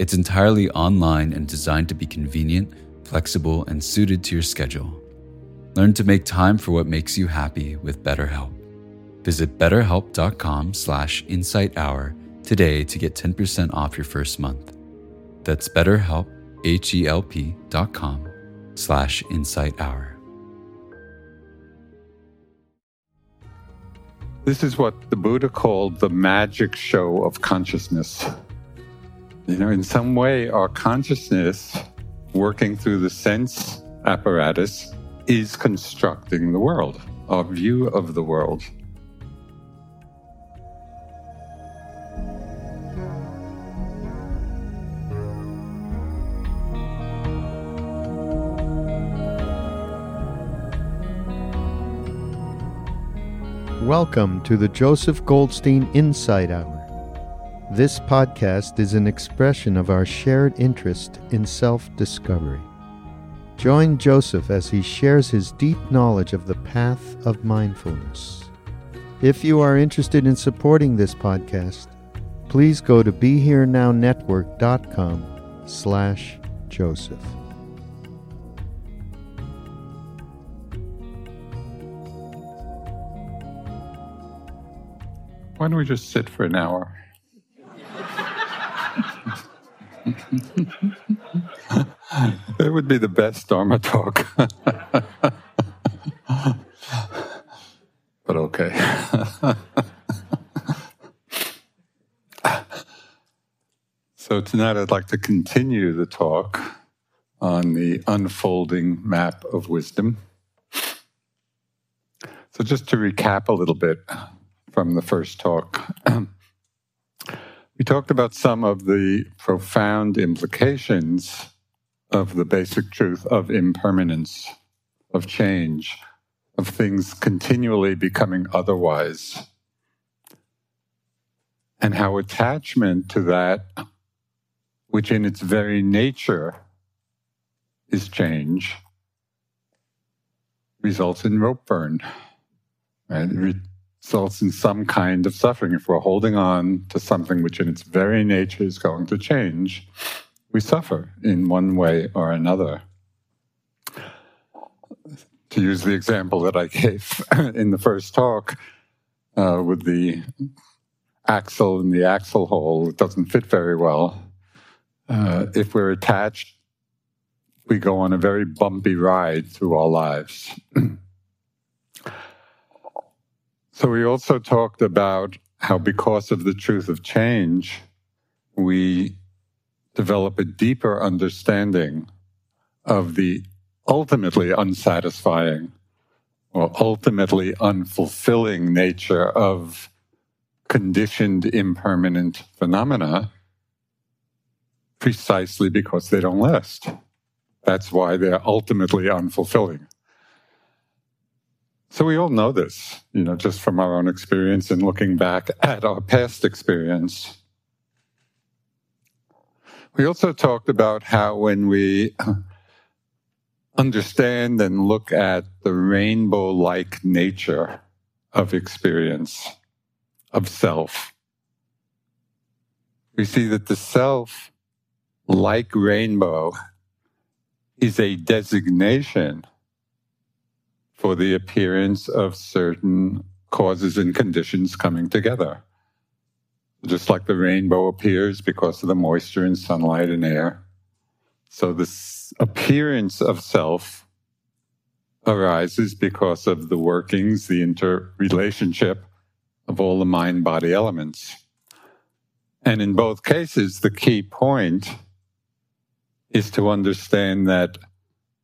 It's entirely online and designed to be convenient, flexible, and suited to your schedule. Learn to make time for what makes you happy with BetterHelp. Visit betterhelp.com slash insighthour today to get 10% off your first month. That's betterhelp, H-E-L-P dot com slash insighthour. This is what the Buddha called the magic show of consciousness. You know, in some way, our consciousness, working through the sense apparatus, is constructing the world, our view of the world. Welcome to the Joseph Goldstein Insight Hour. This podcast is an expression of our shared interest in self discovery. Join Joseph as he shares his deep knowledge of the path of mindfulness. If you are interested in supporting this podcast, please go to BeHereNowNetwork.com slash Joseph. Why don't we just sit for an hour? It would be the best Dharma talk. but okay. so tonight I'd like to continue the talk on the unfolding map of wisdom. So, just to recap a little bit, from the first talk. We talked about some of the profound implications of the basic truth of impermanence, of change, of things continually becoming otherwise, and how attachment to that, which in its very nature is change, results in rope burn. Right? Results in some kind of suffering. If we're holding on to something which in its very nature is going to change, we suffer in one way or another. To use the example that I gave in the first talk uh, with the axle and the axle hole, it doesn't fit very well. Uh, if we're attached, we go on a very bumpy ride through our lives. So, we also talked about how, because of the truth of change, we develop a deeper understanding of the ultimately unsatisfying or ultimately unfulfilling nature of conditioned impermanent phenomena precisely because they don't last. That's why they're ultimately unfulfilling. So we all know this, you know, just from our own experience and looking back at our past experience. We also talked about how when we understand and look at the rainbow like nature of experience, of self, we see that the self, like rainbow, is a designation for the appearance of certain causes and conditions coming together. Just like the rainbow appears because of the moisture and sunlight and air. So this appearance of self arises because of the workings, the interrelationship of all the mind body elements. And in both cases, the key point is to understand that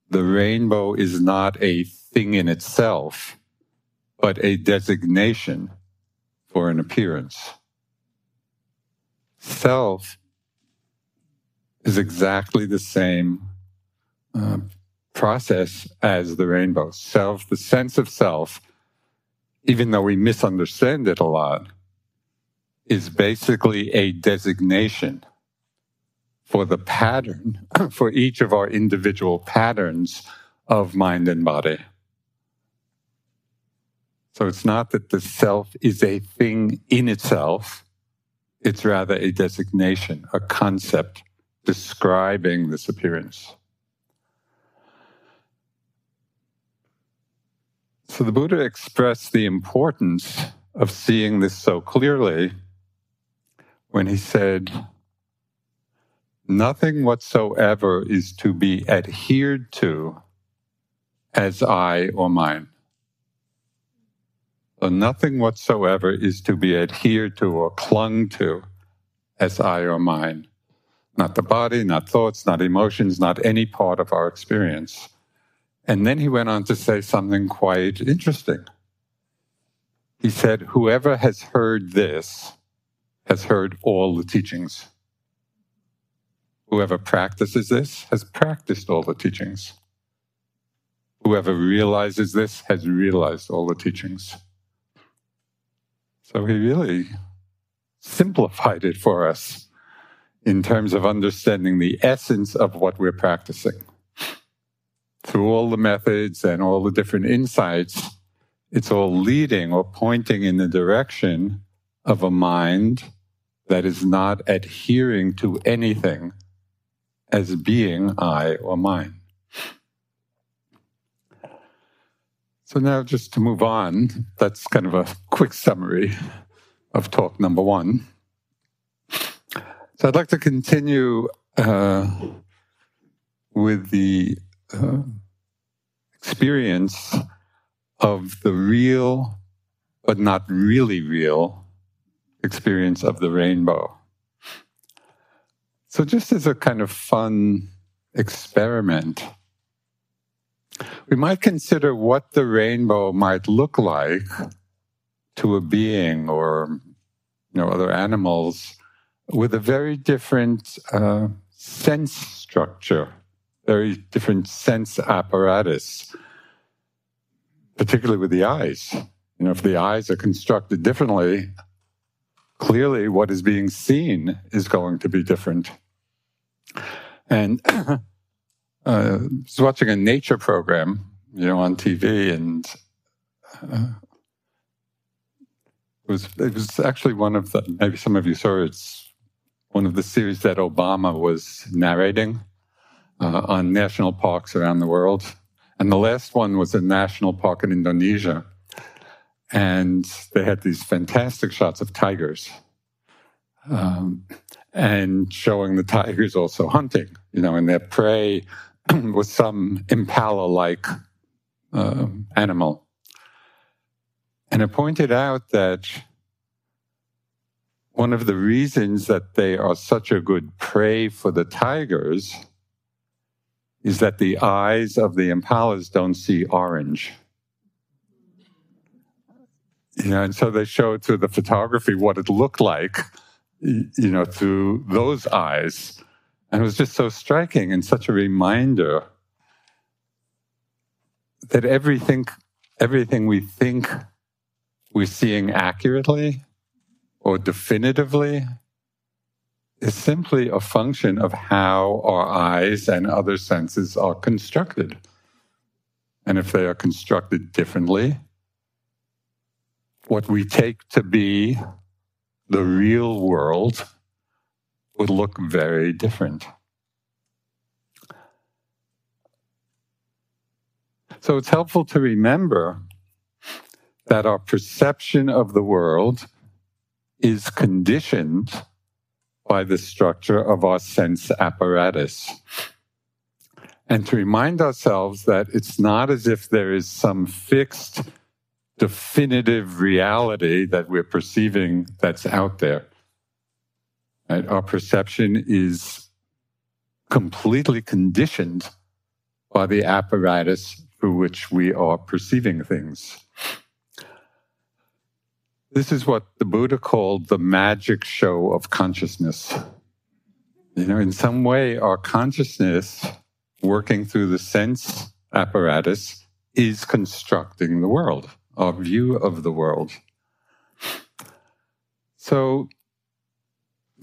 the rainbow is not a thing in itself, but a designation for an appearance. Self is exactly the same uh, process as the rainbow. Self, the sense of self, even though we misunderstand it a lot, is basically a designation for the pattern, for each of our individual patterns of mind and body. So it's not that the self is a thing in itself, it's rather a designation, a concept describing this appearance. So the Buddha expressed the importance of seeing this so clearly when he said, Nothing whatsoever is to be adhered to as I or mine. So nothing whatsoever is to be adhered to or clung to as I or mine. Not the body, not thoughts, not emotions, not any part of our experience. And then he went on to say something quite interesting. He said, Whoever has heard this has heard all the teachings. Whoever practices this has practiced all the teachings. Whoever realizes this has realized all the teachings. So he really simplified it for us in terms of understanding the essence of what we're practicing. Through all the methods and all the different insights, it's all leading or pointing in the direction of a mind that is not adhering to anything as being I or mine. So now, just to move on, that's kind of a quick summary of talk number one. So I'd like to continue uh, with the uh, experience of the real, but not really real, experience of the rainbow. So, just as a kind of fun experiment, we might consider what the rainbow might look like to a being or you know other animals with a very different uh, sense structure, very different sense apparatus, particularly with the eyes. You know, if the eyes are constructed differently, clearly what is being seen is going to be different. And uh, I was watching a nature program, you know, on TV, and uh, it was it was actually one of the maybe some of you saw it, it's one of the series that Obama was narrating uh, on national parks around the world, and the last one was a national park in Indonesia, and they had these fantastic shots of tigers. Um, and showing the tigers also hunting, you know, and their prey was some impala like uh, animal. And it pointed out that one of the reasons that they are such a good prey for the tigers is that the eyes of the impalas don't see orange. You know, and so they showed through the photography what it looked like you know, through those eyes. And it was just so striking and such a reminder that everything, everything we think we're seeing accurately or definitively is simply a function of how our eyes and other senses are constructed. And if they are constructed differently, what we take to be the real world would look very different. So it's helpful to remember that our perception of the world is conditioned by the structure of our sense apparatus. And to remind ourselves that it's not as if there is some fixed definitive reality that we're perceiving that's out there. Right? Our perception is completely conditioned by the apparatus through which we are perceiving things. This is what the Buddha called the magic show of consciousness. You know, in some way, our consciousness working through the sense apparatus is constructing the world, our view of the world. So,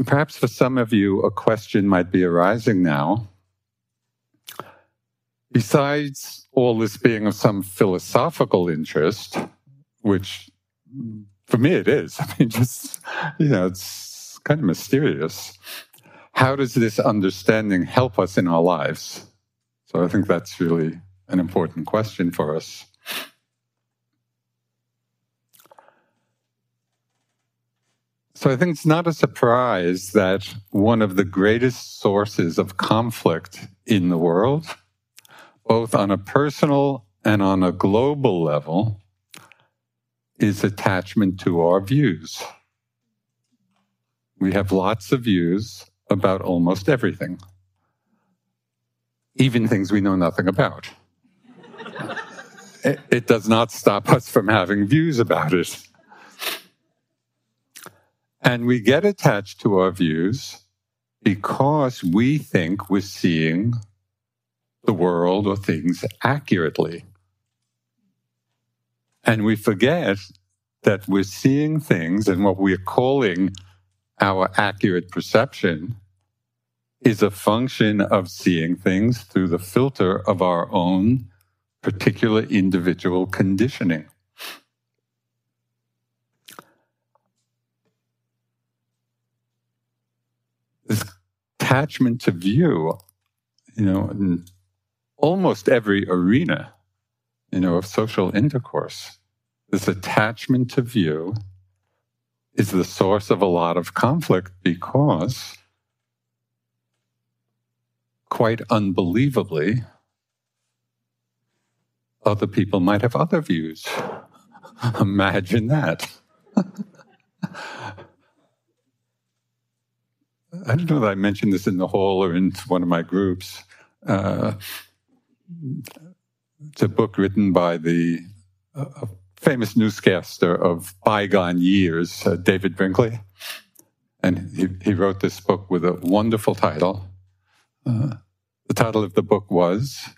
perhaps for some of you, a question might be arising now. Besides all this being of some philosophical interest, which for me it is, I mean, just, you know, it's kind of mysterious. How does this understanding help us in our lives? So I think that's really an important question for us. So I think it's not a surprise that one of the greatest sources of conflict in the world, both on a personal and on a global level, is attachment to our views. We have lots of views about almost everything, even things we know nothing about. it, it does not stop us from having views about it. And we get attached to our views because we think we're seeing the world or things accurately. And we forget that we're seeing things and what we're calling our accurate perception is a function of seeing things through the filter of our own particular individual conditioning. This attachment to view, you know, in almost every arena, you know, of social intercourse, this attachment to view is the source of a lot of conflict because quite unbelievably, other people might have other views. Imagine that. I don't know that I mentioned this in the hall or in one of my groups. Uh, it's a book written by the uh, famous newscaster of bygone years, uh, David Brinkley. And he, he wrote this book with a wonderful title uh, the title of the book was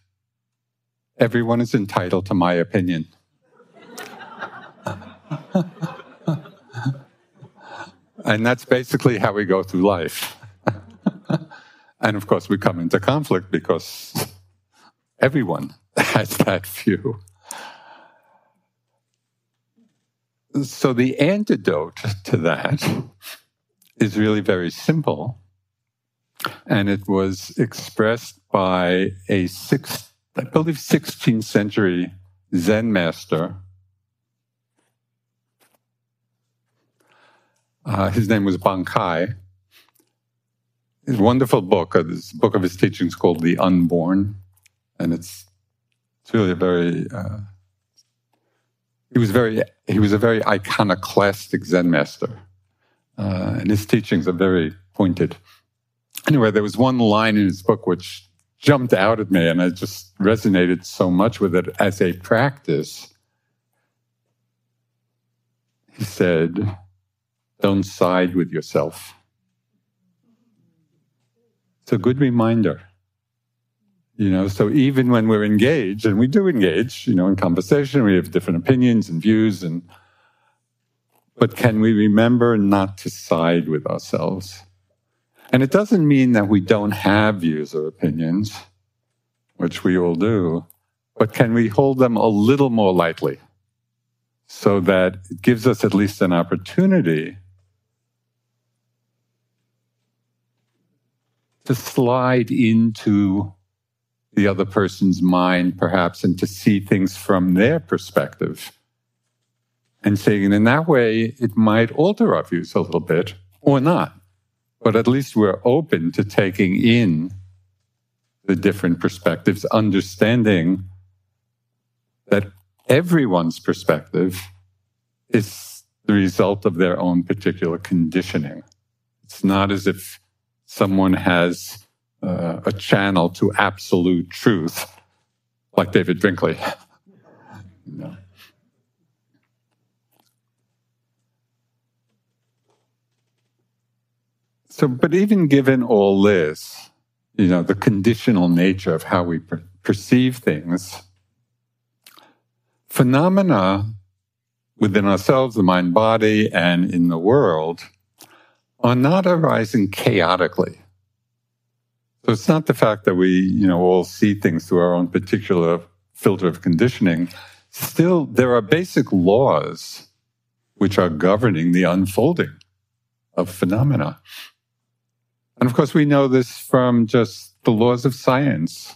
Everyone is Entitled to My Opinion. and that's basically how we go through life. and of course, we come into conflict because everyone has that view. So, the antidote to that is really very simple and it was expressed by a six, I believe, 16th century Zen master. Uh, his name was Bankei. His wonderful book, uh, this book of his teachings called The Unborn, and it's it's really a very uh, he was very he was a very iconoclastic Zen master, uh, and his teachings are very pointed anyway, there was one line in his book which jumped out at me and I just resonated so much with it as a practice. He said, Don't side with yourself. It's a good reminder. You know, so even when we're engaged, and we do engage, you know, in conversation, we have different opinions and views, and but can we remember not to side with ourselves? And it doesn't mean that we don't have views or opinions, which we all do, but can we hold them a little more lightly so that it gives us at least an opportunity to slide into the other person's mind, perhaps, and to see things from their perspective. And saying, in that way, it might alter our views a little bit or not but at least we're open to taking in the different perspectives, understanding that everyone's perspective is the result of their own particular conditioning. It's not as if someone has uh, a channel to absolute truth, like David Brinkley. no. So, but even given all this, you know, the conditional nature of how we per- perceive things, phenomena within ourselves, the mind body, and in the world are not arising chaotically. So it's not the fact that we, you know, all see things through our own particular filter of conditioning. Still, there are basic laws which are governing the unfolding of phenomena. And of course, we know this from just the laws of science,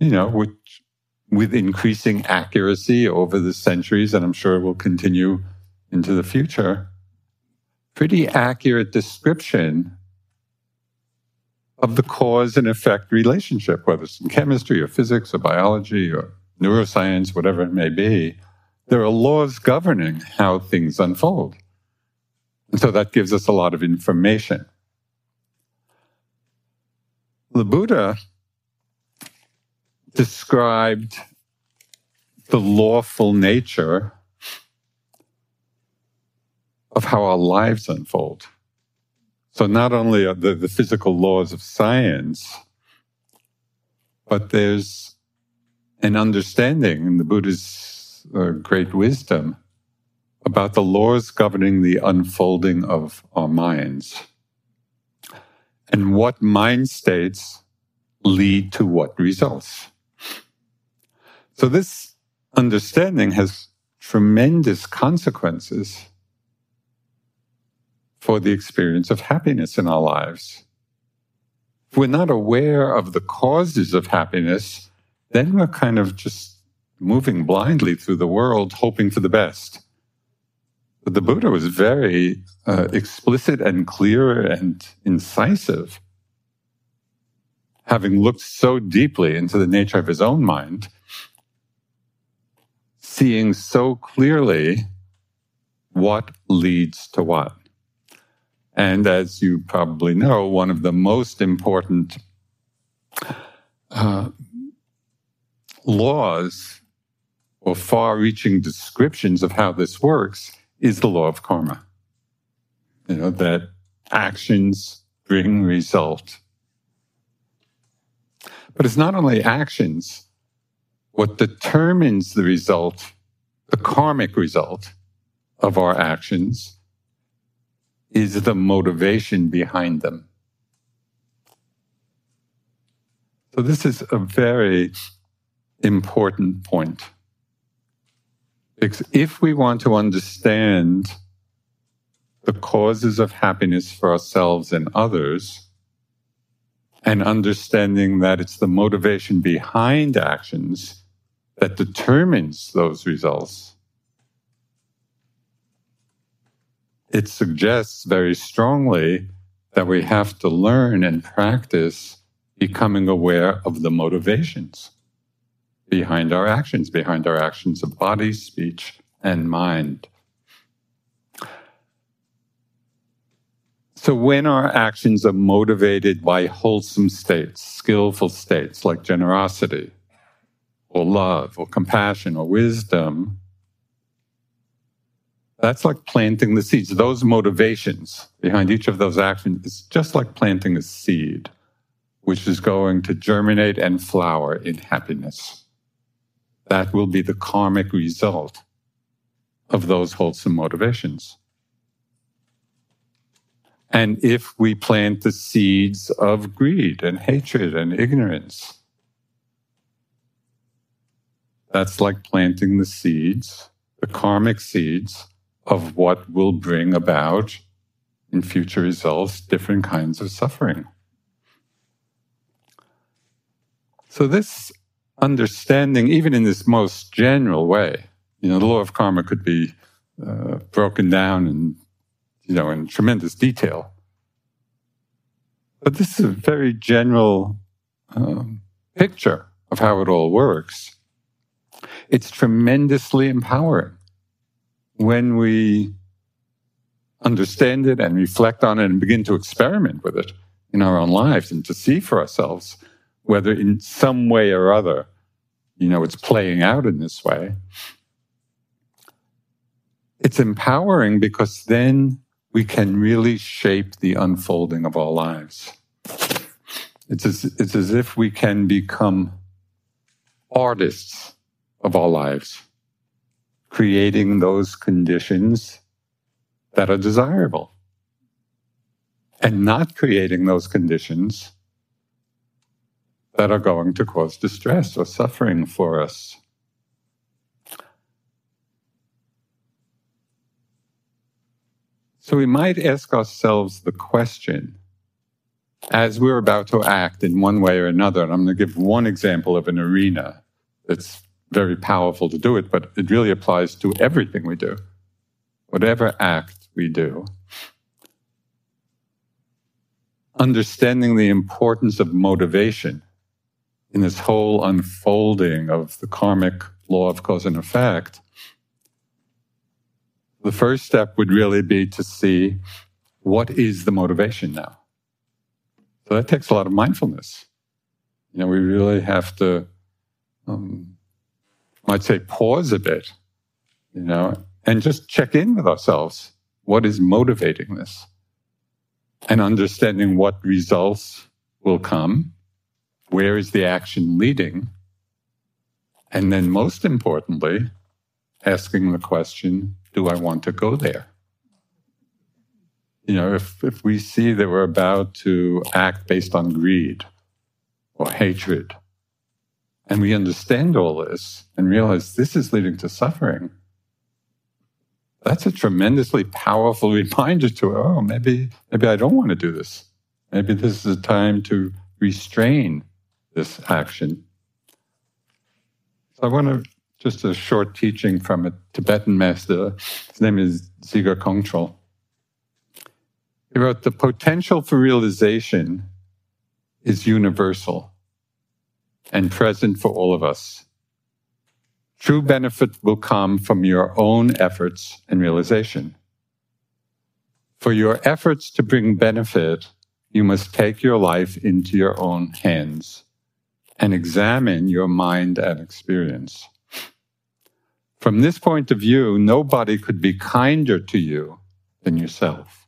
you know, which with increasing accuracy over the centuries, and I'm sure will continue into the future, pretty accurate description of the cause and effect relationship, whether it's in chemistry or physics or biology or neuroscience, whatever it may be. There are laws governing how things unfold. And so that gives us a lot of information. The Buddha described the lawful nature of how our lives unfold. So not only are the, the physical laws of science, but there's an understanding in the Buddha's uh, great wisdom about the laws governing the unfolding of our minds and what mind states lead to what results. So this understanding has tremendous consequences for the experience of happiness in our lives. If we're not aware of the causes of happiness, then we're kind of just moving blindly through the world, hoping for the best. But the Buddha was very uh, explicit and clear and incisive. Having looked so deeply into the nature of his own mind, seeing so clearly what leads to what. And as you probably know, one of the most important uh, laws or far reaching descriptions of how this works is the law of karma. You know, that actions bring result. But it's not only actions. What determines the result, the karmic result of our actions, is the motivation behind them. So, this is a very important point. Because if we want to understand the causes of happiness for ourselves and others, and understanding that it's the motivation behind actions that determines those results, it suggests very strongly that we have to learn and practice becoming aware of the motivations behind our actions, behind our actions of body, speech, and mind. So, when our actions are motivated by wholesome states, skillful states like generosity, or love, or compassion, or wisdom, that's like planting the seeds. Those motivations behind each of those actions is just like planting a seed, which is going to germinate and flower in happiness. That will be the karmic result of those wholesome motivations. And if we plant the seeds of greed and hatred and ignorance, that's like planting the seeds, the karmic seeds of what will bring about in future results different kinds of suffering. So, this understanding, even in this most general way, you know, the law of karma could be uh, broken down and, you know, in tremendous detail. But this is a very general um, picture of how it all works. It's tremendously empowering when we understand it and reflect on it and begin to experiment with it in our own lives and to see for ourselves whether in some way or other, you know, it's playing out in this way. It's empowering because then we can really shape the unfolding of our lives. It's as, it's as if we can become artists of our lives, creating those conditions that are desirable and not creating those conditions that are going to cause distress or suffering for us. So we might ask ourselves the question as we're about to act in one way or another, and I'm going to give one example of an arena that's very powerful to do it, but it really applies to everything we do. Whatever act we do, understanding the importance of motivation in this whole unfolding of the karmic law of cause and effect, the first step would really be to see what is the motivation now. So that takes a lot of mindfulness. You know, we really have to, um, might say, pause a bit, you know, and just check in with ourselves. What is motivating this? And understanding what results will come. Where is the action leading? And then, most importantly, asking the question do I want to go there? You know, if, if we see that we're about to act based on greed or hatred, and we understand all this and realize this is leading to suffering, that's a tremendously powerful reminder to, oh, maybe, maybe I don't want to do this. Maybe this is a time to restrain this action. So I want to just a short teaching from a Tibetan master. His name is Dzigar Kongtrul. He wrote, The potential for realization is universal and present for all of us. True benefit will come from your own efforts and realization. For your efforts to bring benefit, you must take your life into your own hands and examine your mind and experience. From this point of view, nobody could be kinder to you than yourself.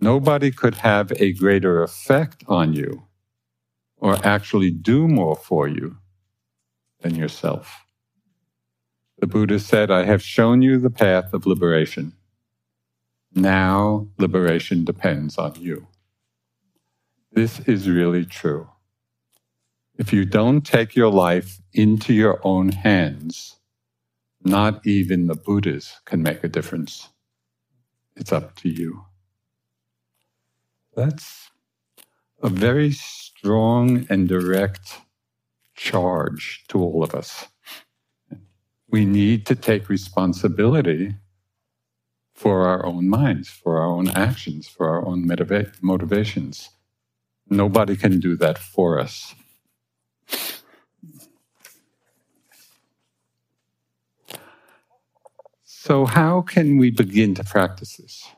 Nobody could have a greater effect on you or actually do more for you than yourself. The Buddha said, I have shown you the path of liberation. Now liberation depends on you. This is really true. If you don't take your life into your own hands, not even the Buddhas can make a difference. It's up to you. That's a very strong and direct charge to all of us. We need to take responsibility for our own minds, for our own actions, for our own motiva- motivations. Nobody can do that for us. So, how can we begin to practice this?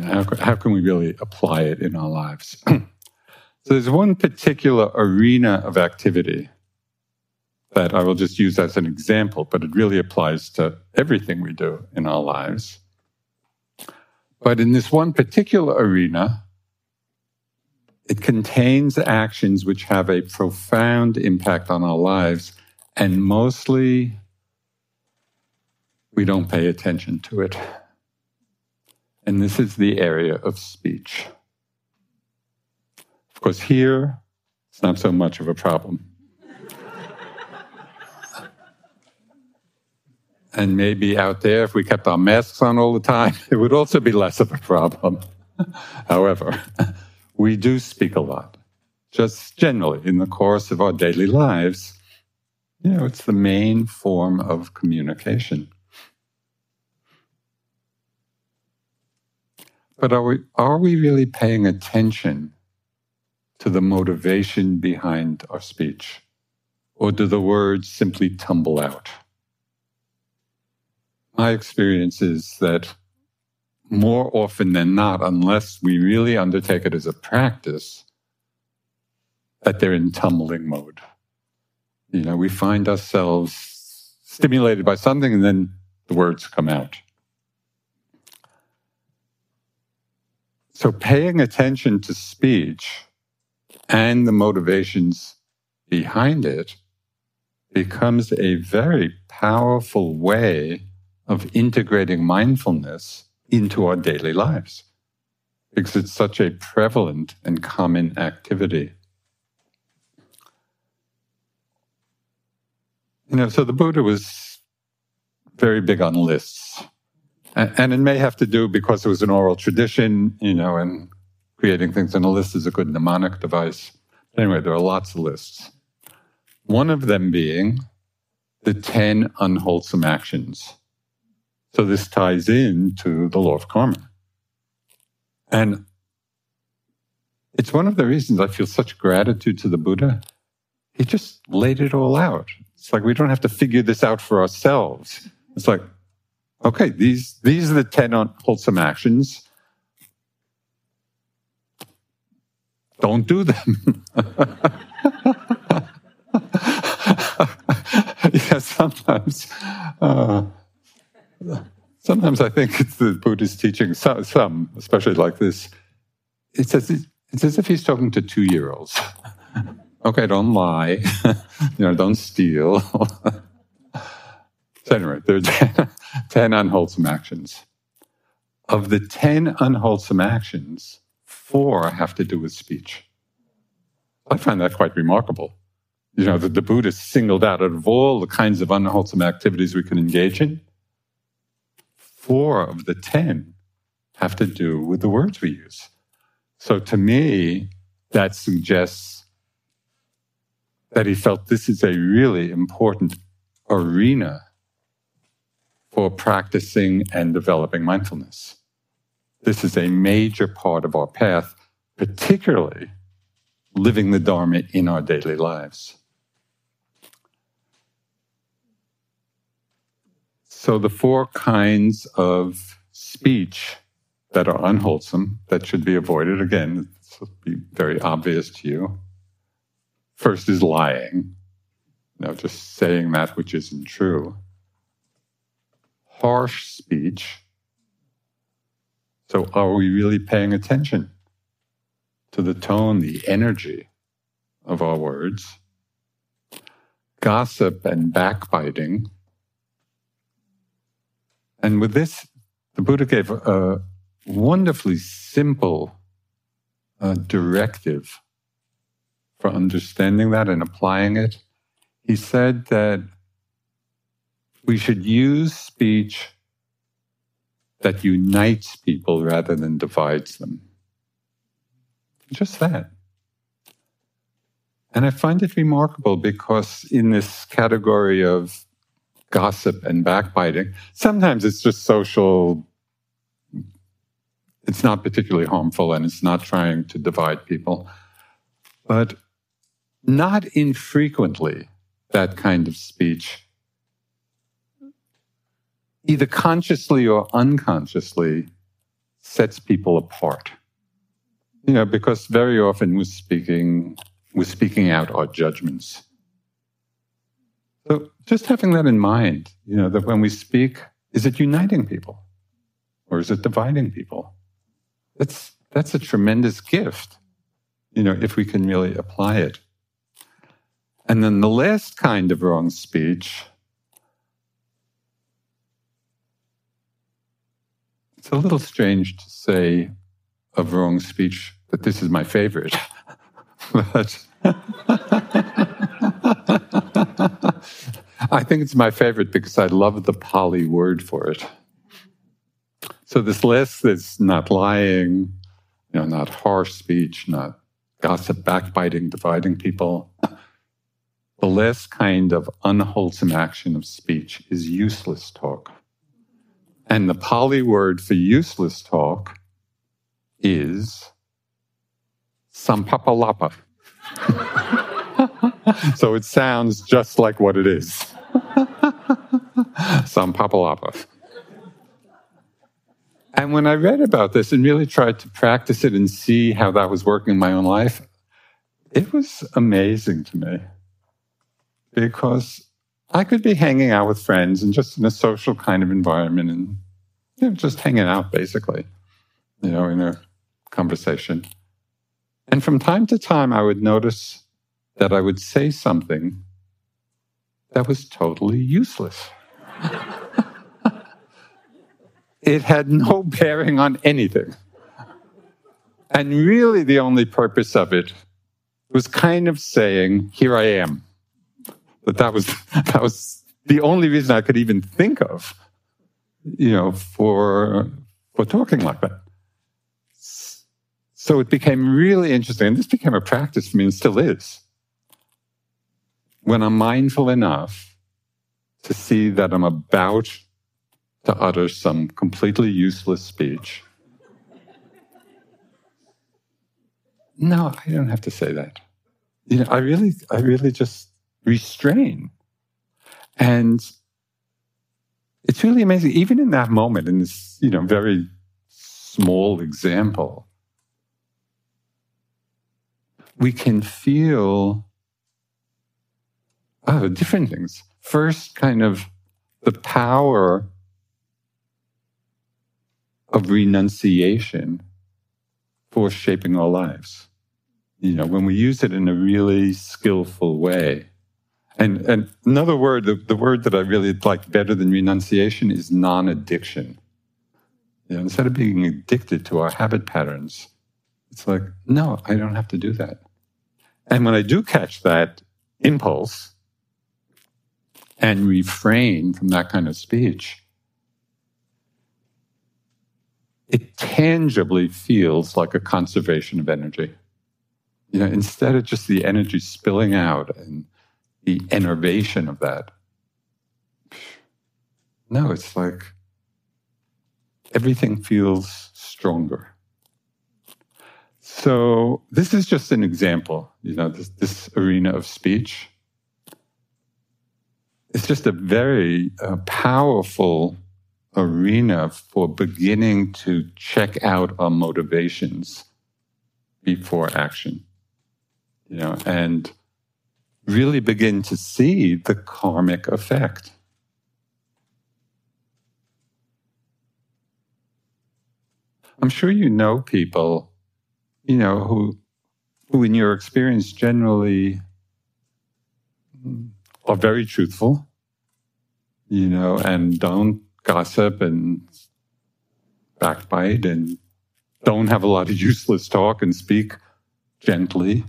How, how can we really apply it in our lives? so, there's one particular arena of activity that I will just use as an example, but it really applies to everything we do in our lives. But in this one particular arena, it contains actions which have a profound impact on our lives and mostly we don't pay attention to it. And this is the area of speech. Of course, here, it's not so much of a problem. and maybe out there, if we kept our masks on all the time, it would also be less of a problem. However, we do speak a lot, just generally in the course of our daily lives. You know, it's the main form of communication. But are we, are we really paying attention to the motivation behind our speech? Or do the words simply tumble out? My experience is that more often than not, unless we really undertake it as a practice, that they're in tumbling mode. You know, we find ourselves stimulated by something and then the words come out. So paying attention to speech and the motivations behind it becomes a very powerful way of integrating mindfulness into our daily lives because it's such a prevalent and common activity. You know, so the Buddha was very big on lists. And, it may have to do because it was an oral tradition, you know, and creating things in a list is a good mnemonic device. But Anyway, there are lots of lists. One of them being the 10 unwholesome actions. So this ties in to the law of karma. And it's one of the reasons I feel such gratitude to the Buddha. He just laid it all out. It's like we don't have to figure this out for ourselves. It's like, okay, these, these are the 10 unwholesome actions. Don't do them. yeah, sometimes, uh, sometimes I think it's the Buddhist teaching. Some, some, especially like this, it's as it's as if he's talking to two-year-olds. okay, don't lie, you know, don't steal. so anyway, there are ten, 10 unwholesome actions. Of the 10 unwholesome actions, four have to do with speech. I find that quite remarkable you know, that the Buddha singled out of all the kinds of unwholesome activities we can engage in, four of the 10 have to do with the words we use. So to me, that suggests that he felt this is a really important arena for practicing and developing mindfulness. This is a major part of our path, particularly living the Dharma in our daily lives. So, the four kinds of speech that are unwholesome, that should be avoided, again, this will be very obvious to you. First is lying, you know, just saying that which isn't true. Harsh speech. So, are we really paying attention to the tone, the energy of our words? Gossip and backbiting and with this, the Buddha gave a wonderfully simple uh, directive for understanding that and applying it. He said that we should use speech that unites people rather than divides them. Just that. And I find it remarkable because in this category of gossip and backbiting. Sometimes it's just social, it's not particularly harmful and it's not trying to divide people. But not infrequently, that kind of speech, either consciously or unconsciously, sets people apart. You know, because very often we're speaking, we're speaking out our judgments. So just having that in mind, you know, that when we speak, is it uniting people or is it dividing people? That's, that's a tremendous gift, you know, if we can really apply it. And then the last kind of wrong speech, it's a little strange to say of wrong speech that this is my favorite, but I think it's my favorite because I love the Pali word for it. So this list is not lying, you know, not harsh speech, not gossip, backbiting, dividing people. The last kind of unwholesome action of speech is useless talk. And the Pali word for useless talk is samphappalapa. so it sounds just like what it is. Samphappalapa. And when I read about this and really tried to practice it and see how that was working in my own life, it was amazing to me because I could be hanging out with friends and just in a social kind of environment and you know, just hanging out basically, you know, in a conversation. And from time to time, I would notice that I would say something that was totally useless. it had no bearing on anything. And really, the only purpose of it was kind of saying, Here I am. But that was, that was the only reason I could even think of, you know, for, for talking like that. So it became really interesting. And this became a practice for me and still is. When I'm mindful enough to see that I'm about to utter some completely useless speech. No, I don't have to say that. You know, I really, I really just restrain. And it's really amazing, even in that moment, in this, you know, very small example, we can feel oh, different things. First, kind of the power of renunciation for shaping our lives. You know, when we use it in a really skillful way. And, and another word, the, the word that I really like better than renunciation is non addiction. You know, instead of being addicted to our habit patterns, it's like, no, I don't have to do that. And when I do catch that impulse and refrain from that kind of speech, it tangibly feels like a conservation of energy. You know, instead of just the energy spilling out and the enervation of that. No, it's like everything feels stronger. So this is just an example, you know, this, this arena of speech. It's just a very uh, powerful arena for beginning to check out our motivations before action, you know, and really begin to see the karmic effect. I'm sure you know people you know, who, who in your experience generally are very truthful, you know, and don't gossip and backbite and don't have a lot of useless talk and speak gently.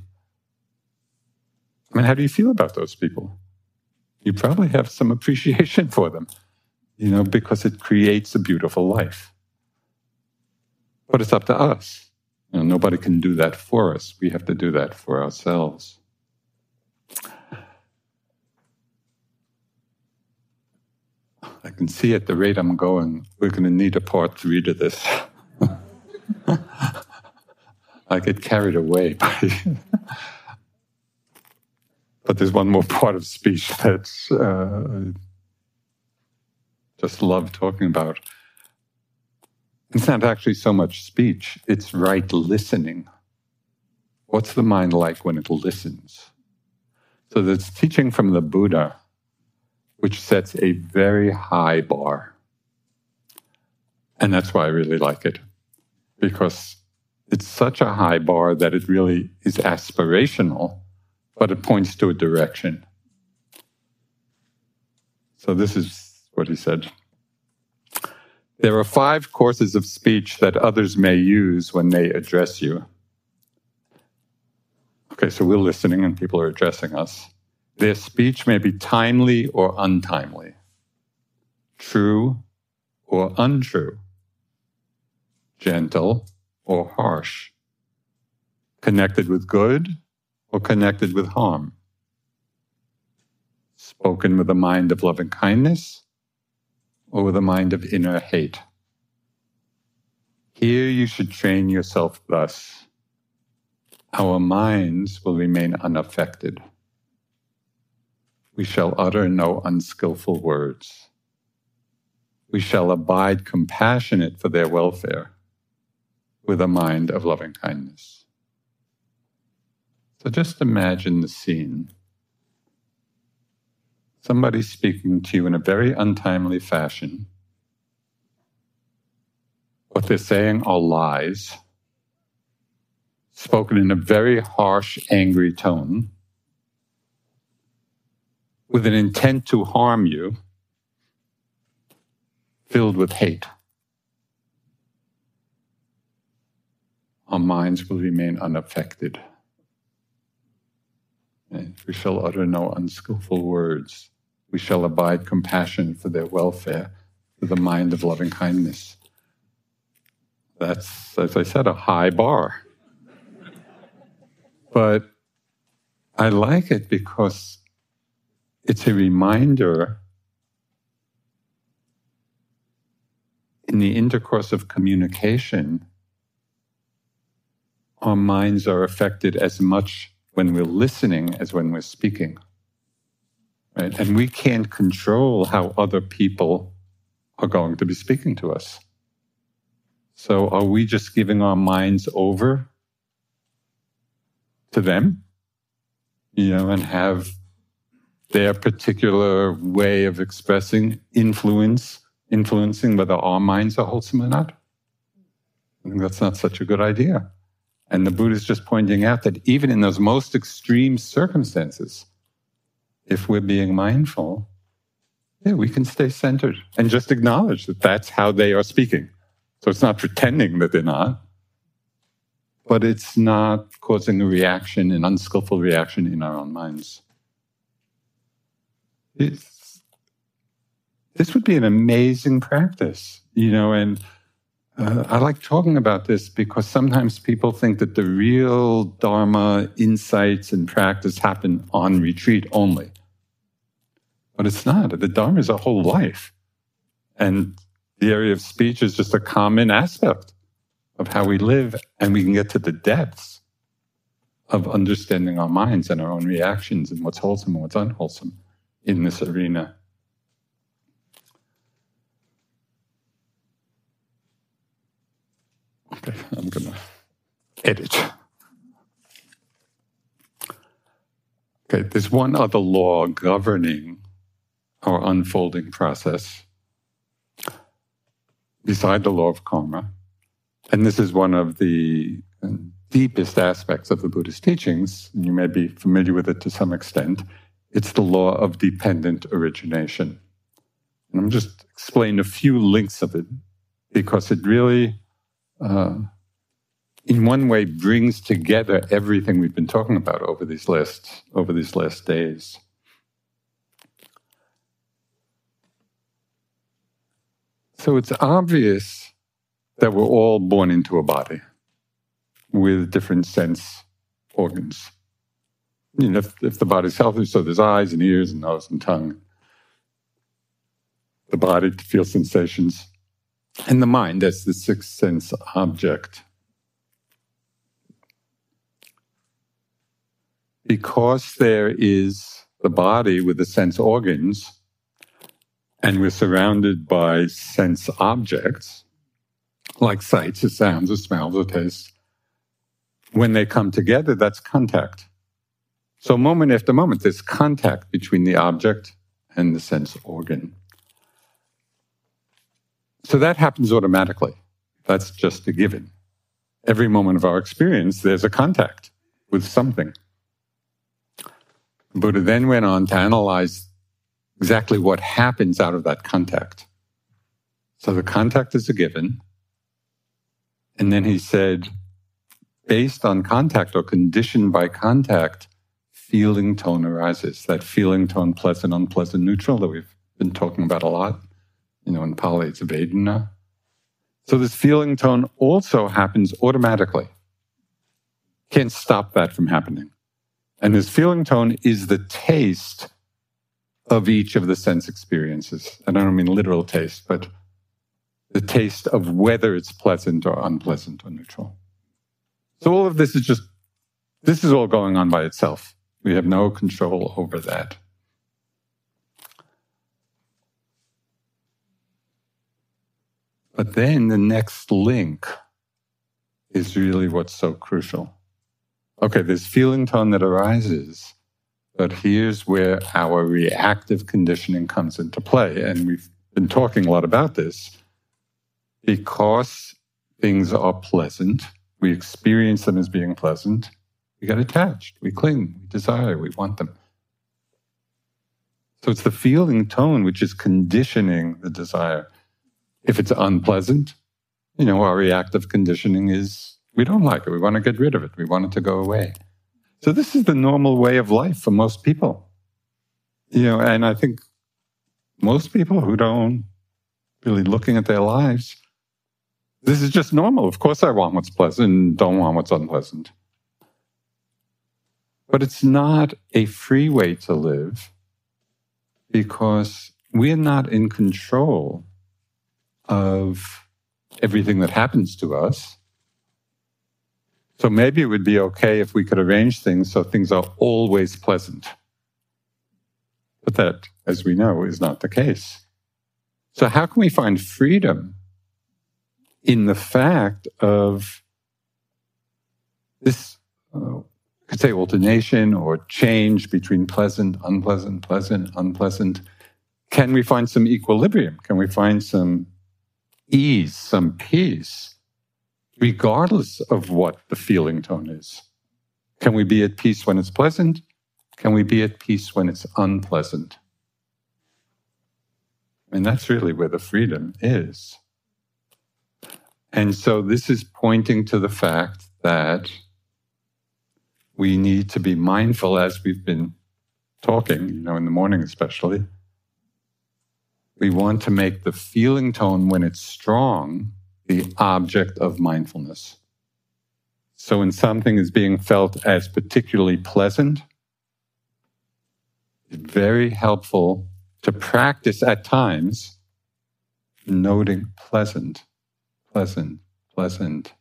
I mean, how do you feel about those people? You probably have some appreciation for them, you know, because it creates a beautiful life. But it's up to us you know, nobody can do that for us. We have to do that for ourselves. I can see at the rate I'm going, we're going to need a part three to this. I get carried away by. But there's one more part of speech that uh, I just love talking about. It's not actually so much speech, it's right listening. What's the mind like when it listens? So there's teaching from the Buddha, which sets a very high bar. And that's why I really like it, because it's such a high bar that it really is aspirational, but it points to a direction. So this is what he said. There are five courses of speech that others may use when they address you. Okay, so we're listening and people are addressing us. Their speech may be timely or untimely, true or untrue, gentle or harsh, connected with good or connected with harm, spoken with a mind of loving kindness or with a mind of inner hate. Here you should train yourself thus. Our minds will remain unaffected. We shall utter no unskillful words. We shall abide compassionate for their welfare with a mind of loving kindness. So just imagine the scene somebody speaking to you in a very untimely fashion. What they're saying are lies. spoken in a very harsh, angry tone, with an intent to harm you, filled with hate. Our minds will remain unaffected. We shall utter no unskillful words. We shall abide compassion for their welfare, for the mind of loving kindness. That's, as I said, a high bar. But I like it because it's a reminder in the intercourse of communication, our minds are affected as much when we're listening as when we're speaking. Right? And we can't control how other people are going to be speaking to us. So are we just giving our minds over to them? You know, and have their particular way of expressing influence, influencing whether our minds are wholesome or not? I think that's not such a good idea. And the Buddha is just pointing out that even in those most extreme circumstances, if we're being mindful, yeah, we can stay centered and just acknowledge that that's how they are speaking. So it's not pretending that they're not, but it's not causing a reaction, an unskillful reaction in our own minds. It's, this would be an amazing practice, you know, and uh, I like talking about this because sometimes people think that the real Dharma insights and practice happen on retreat only. But it's not. The Dharma is a whole life. And the area of speech is just a common aspect of how we live. And we can get to the depths of understanding our minds and our own reactions and what's wholesome and what's unwholesome in this arena. Okay, I'm going to edit. Okay, there's one other law governing our unfolding process beside the law of karma. And this is one of the uh, deepest aspects of the Buddhist teachings. And you may be familiar with it to some extent. It's the law of dependent origination. And I'm just explain a few links of it because it really uh, in one way brings together everything we've been talking about over these last over these last days. So it's obvious that we're all born into a body with different sense organs. You know, if, if the body's healthy, so there's eyes and ears and nose and tongue. The body to feel sensations and the mind as the sixth sense object. Because there is the body with the sense organs, and we're surrounded by sense objects, like sights or sounds or smells or tastes, when they come together, that's contact. So, moment after moment, there's contact between the object and the sense organ. So that happens automatically. That's just a given. Every moment of our experience, there's a contact with something. Buddha then went on to analyze exactly what happens out of that contact. So the contact is a given. And then he said, based on contact or conditioned by contact, feeling tone arises. That feeling tone, pleasant, unpleasant, neutral that we've been talking about a lot. You know, in Pali, it's Vedana. So this feeling tone also happens automatically. Can't stop that from happening. And this feeling tone is the taste of each of the sense experiences. And I don't mean literal taste, but the taste of whether it's pleasant or unpleasant or neutral. So all of this is just, this is all going on by itself. We have no control over that. But then the next link is really what's so crucial. Okay, there's feeling tone that arises, but here's where our reactive conditioning comes into play. And we've been talking a lot about this. Because things are pleasant, we experience them as being pleasant, we get attached, we cling, we desire, we want them. So it's the feeling tone which is conditioning the desire. If it's unpleasant, you know, our reactive conditioning is we don't like it. We want to get rid of it. We want it to go away. So this is the normal way of life for most people. You know, and I think most people who don't really looking at their lives, this is just normal. Of course I want what's pleasant, and don't want what's unpleasant. But it's not a free way to live because we're not in control of everything that happens to us. So maybe it would be okay if we could arrange things so things are always pleasant. But that, as we know, is not the case. So, how can we find freedom in the fact of this, uh, could say alternation or change between pleasant, unpleasant, pleasant, unpleasant? Can we find some equilibrium? Can we find some ease, some peace, regardless of what the feeling tone is? Can we be at peace when it's pleasant? Can we be at peace when it's unpleasant? And that's really where the freedom is. And so this is pointing to the fact that we need to be mindful as we've been talking, you know, in the morning especially. We want to make the feeling tone when it's strong the object of mindfulness. So when something is being felt as particularly pleasant, it's very helpful to practice at times noting pleasant, pleasant, pleasant.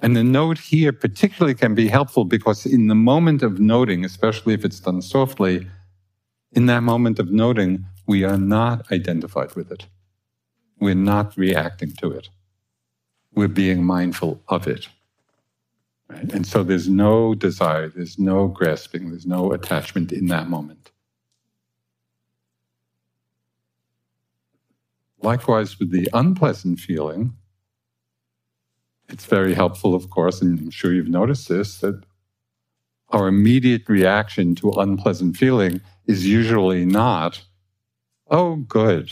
And the note here particularly can be helpful because in the moment of noting, especially if it's done softly, in that moment of noting, we are not identified with it. We're not reacting to it. We're being mindful of it. Right? And so there's no desire, there's no grasping, there's no attachment in that moment. Likewise, with the unpleasant feeling, it's very helpful, of course, and I'm sure you've noticed this, that our immediate reaction to unpleasant feeling is usually not, oh, good.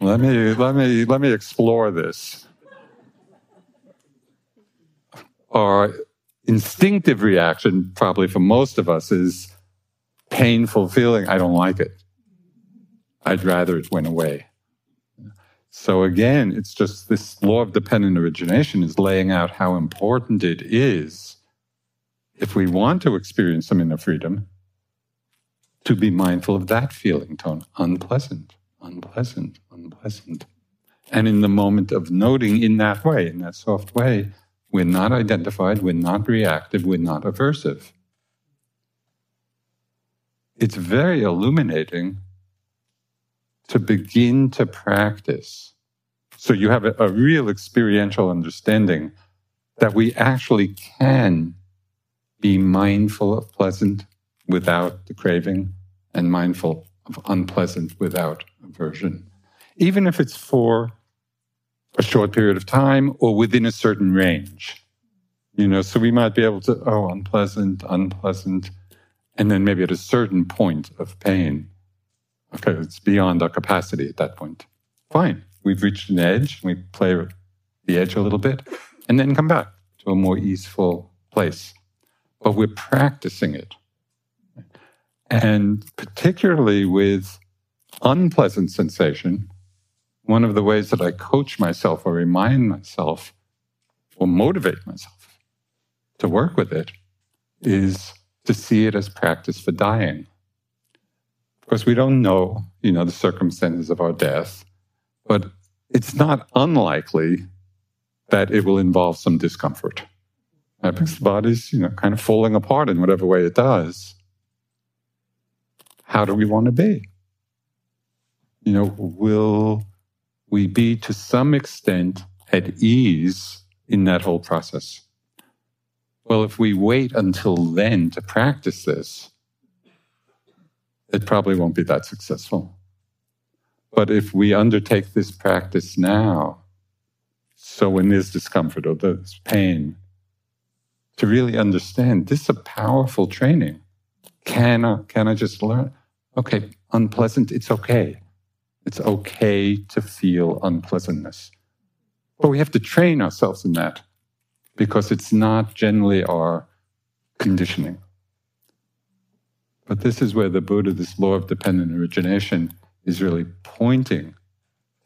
Let me, let me, let me explore this. Our instinctive reaction, probably for most of us, is painful feeling. I don't like it. I'd rather it went away. So again, it's just this law of dependent origination is laying out how important it is if we want to experience some inner freedom to be mindful of that feeling tone unpleasant, unpleasant, unpleasant. And in the moment of noting in that way, in that soft way, we're not identified, we're not reactive, we're not aversive. It's very illuminating to begin to practice. So you have a, a real experiential understanding that we actually can be mindful of pleasant without the craving and mindful of unpleasant without aversion, even if it's for a short period of time or within a certain range. You know, so we might be able to, oh, unpleasant, unpleasant, and then maybe at a certain point of pain, Okay, it's beyond our capacity at that point. Fine. We've reached an edge. We play the edge a little bit and then come back to a more easeful place. But we're practicing it. And particularly with unpleasant sensation, one of the ways that I coach myself or remind myself or motivate myself to work with it is to see it as practice for dying. Of course, we don't know, you know, the circumstances of our death, but it's not unlikely that it will involve some discomfort. Right? Because the body's, you know, kind of falling apart in whatever way it does. How do we want to be? You know, will we be to some extent at ease in that whole process? Well, if we wait until then to practice this, it probably won't be that successful. But if we undertake this practice now, so when there's discomfort or there's pain, to really understand this is a powerful training. Can I, can I just learn? Okay, unpleasant, it's okay. It's okay to feel unpleasantness. But we have to train ourselves in that because it's not generally our conditioning. But this is where the Buddha, this law of dependent origination, is really pointing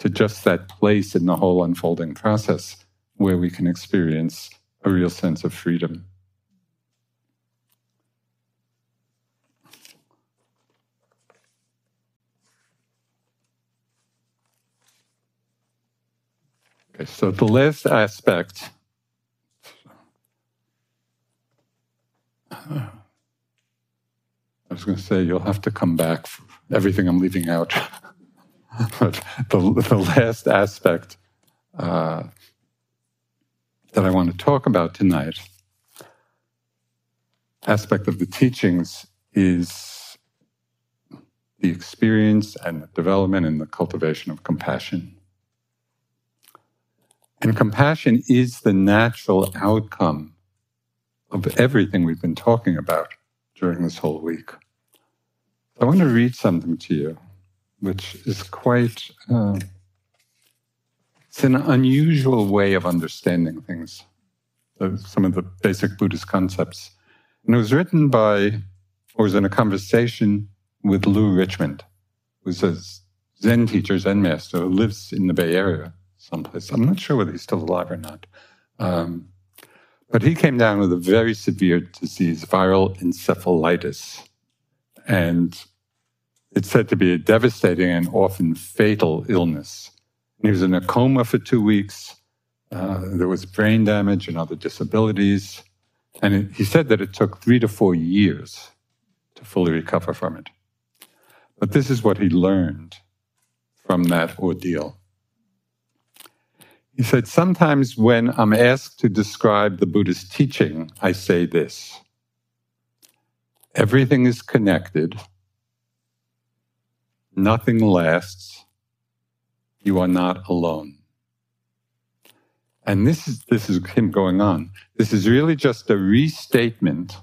to just that place in the whole unfolding process where we can experience a real sense of freedom. Okay, so the last aspect. I was going to say you'll have to come back for everything I'm leaving out. but the, the last aspect uh, that I want to talk about tonight, aspect of the teachings, is the experience and the development and the cultivation of compassion. And compassion is the natural outcome of everything we've been talking about during this whole week. I want to read something to you, which is quite, uh, it's an unusual way of understanding things, some of the basic Buddhist concepts. And it was written by, or was in a conversation with Lou Richmond, who's a Zen teacher, Zen master, who lives in the Bay Area someplace. I'm not sure whether he's still alive or not. Um, but he came down with a very severe disease, viral encephalitis. And it's said to be a devastating and often fatal illness. He was in a coma for two weeks. Uh, there was brain damage and other disabilities. And it, he said that it took three to four years to fully recover from it. But this is what he learned from that ordeal. He said, Sometimes when I'm asked to describe the Buddhist teaching, I say this everything is connected, nothing lasts, you are not alone. And this is, this is him going on. This is really just a restatement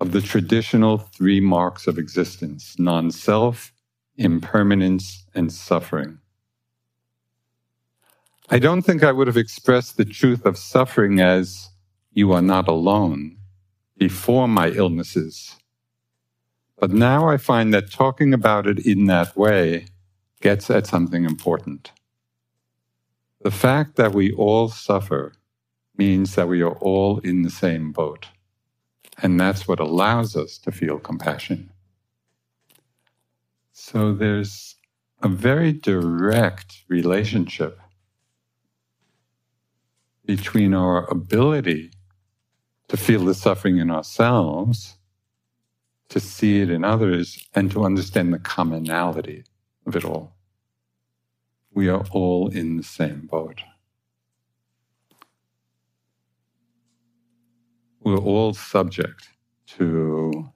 of the traditional three marks of existence non self, impermanence, and suffering. I don't think I would have expressed the truth of suffering as you are not alone before my illnesses. But now I find that talking about it in that way gets at something important. The fact that we all suffer means that we are all in the same boat. And that's what allows us to feel compassion. So there's a very direct relationship between our ability to feel the suffering in ourselves, to see it in others, and to understand the commonality of it all. We are all in the same boat. We're all subject to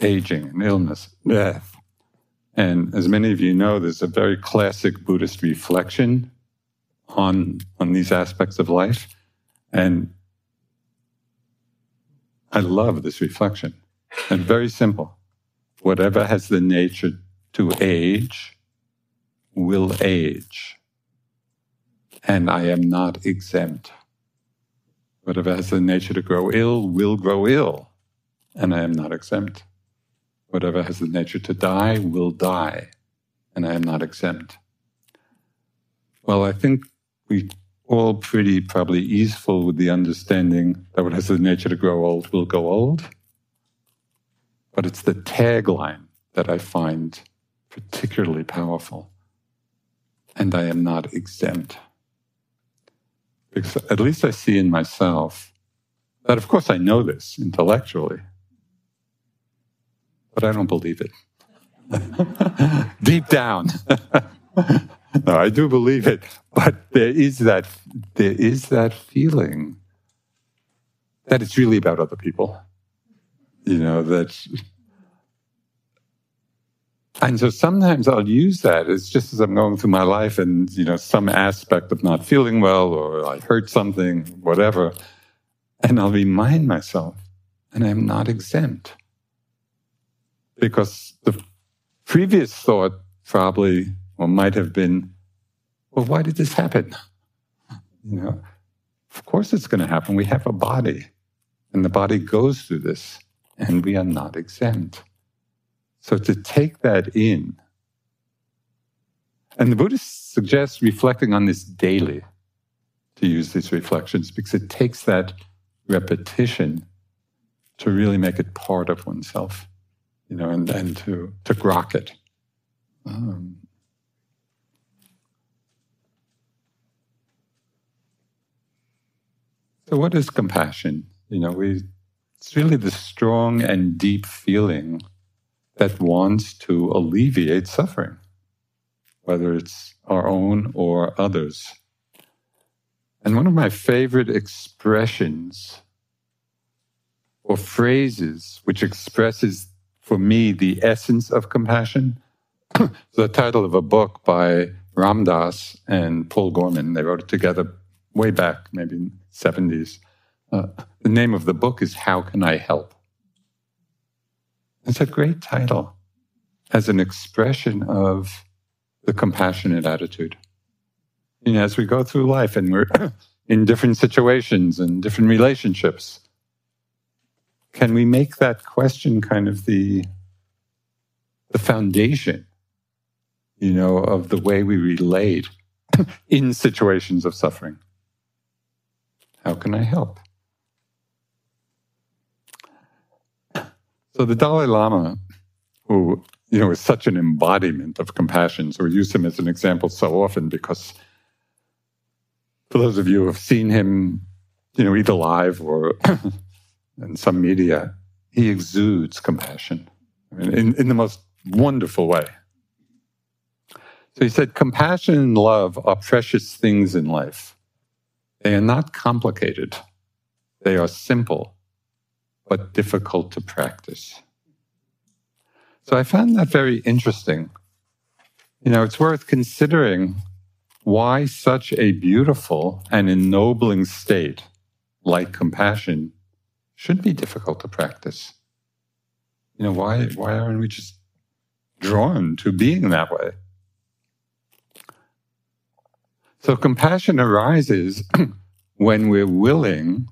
aging and illness, death. And as many of you know, there's a very classic Buddhist reflection on, on these aspects of life. And I love this reflection. And very simple. Whatever has the nature to age will age. And I am not exempt. Whatever has the nature to grow ill will grow ill. And I am not exempt. Whatever has the nature to die will die. And I am not exempt. Well, I think we all pretty probably easeful with the understanding that what has the nature to grow old will go old. But it's the tagline that I find particularly powerful. And I am not exempt. Because at least I see in myself that, of course, I know this intellectually, but I don't believe it. Deep down. no, I do believe it, but there is that there is that feeling that it's really about other people. You know that, and so sometimes I'll use that as just as I'm going through my life, and you know some aspect of not feeling well, or I heard something, whatever, And I'll remind myself, and I'm not exempt. Because the previous thought probably or might have been, well, why did this happen? You know, of course it's going to happen. We have a body, and the body goes through this, and we are not exempt. So to take that in, and the Buddhist suggests reflecting on this daily to use these reflections because it takes that repetition to really make it part of oneself, you know, and, and to, to grok it. Um, so, what is compassion? You know, we, it's really the strong and deep feeling that wants to alleviate suffering, whether it's our own or others. And one of my favorite expressions or phrases which expresses for me the essence of compassion the title of a book by Ram Dass and Paul Gorman. They wrote it together way back, maybe in 70s. Uh, the name of the book is How Can I Help? It's a great title as an expression of the compassionate attitude. Know, as we go through life and we're in different situations and different relationships, can we make that question kind of the, the foundation, you know, of the way we relate in situations of suffering? How can I help? So the Dalai Lama, who you know is such an embodiment of compassion, so we use him as an example so often because for those of you who have seen him, you know, either live or in some media, he exudes compassion I mean, in, in the most wonderful way. So he said, compassion and love are precious things in life. They are not complicated. They are simple but difficult to practice. So I found that very interesting. You know, it's worth considering why such a beautiful and ennobling state like compassion should be difficult to practice. You know, why, why aren't we just drawn to being that way? So compassion arises when we're willing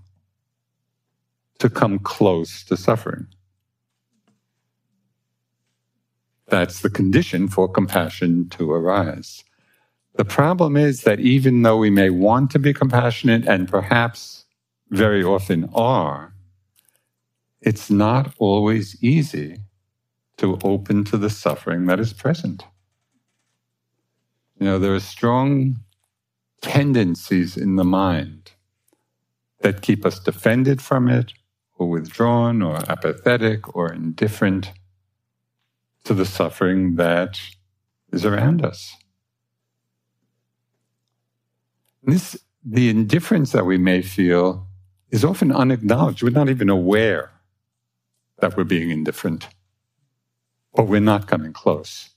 to come close to suffering. That's the condition for compassion to arise. The problem is that even though we may want to be compassionate and perhaps very often are, it's not always easy to open to the suffering that is present. You know, there are strong tendencies in the mind that keep us defended from it or withdrawn or apathetic or indifferent to the suffering that is around us. This, the indifference that we may feel is often unacknowledged. We're not even aware that we're being indifferent, but we're not coming close.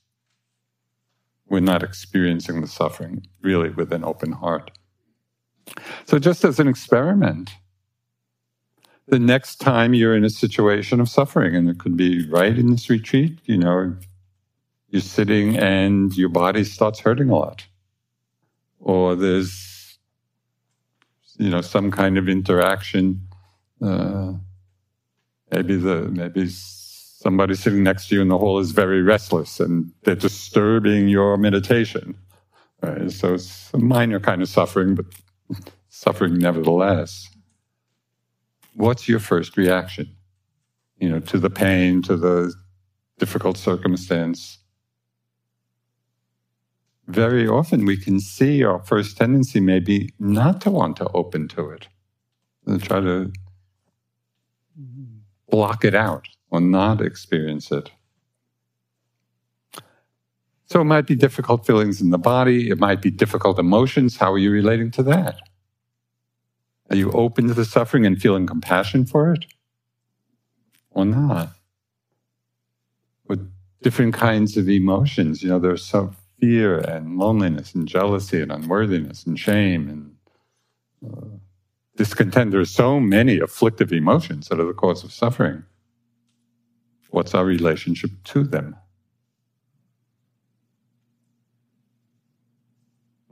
We're not experiencing the suffering really with an open heart. So, just as an experiment, the next time you're in a situation of suffering, and it could be right in this retreat, you know, you're sitting and your body starts hurting a lot, or there's, you know, some kind of interaction. Uh, maybe the maybe somebody sitting next to you in the hall is very restless and they're disturbing your meditation. Right? So it's a minor kind of suffering, but suffering nevertheless what's your first reaction? You know, to the pain, to the difficult circumstance. Very often we can see our first tendency maybe not to want to open to it, and try to block it out or not experience it. So it might be difficult feelings in the body, it might be difficult emotions. How are you relating to that? Are you open to the suffering and feeling compassion for it? Or not? With different kinds of emotions, you know, there's some fear and loneliness and jealousy and unworthiness and shame and uh, discontent. There are so many afflictive emotions that are the cause of suffering. What's our relationship to them?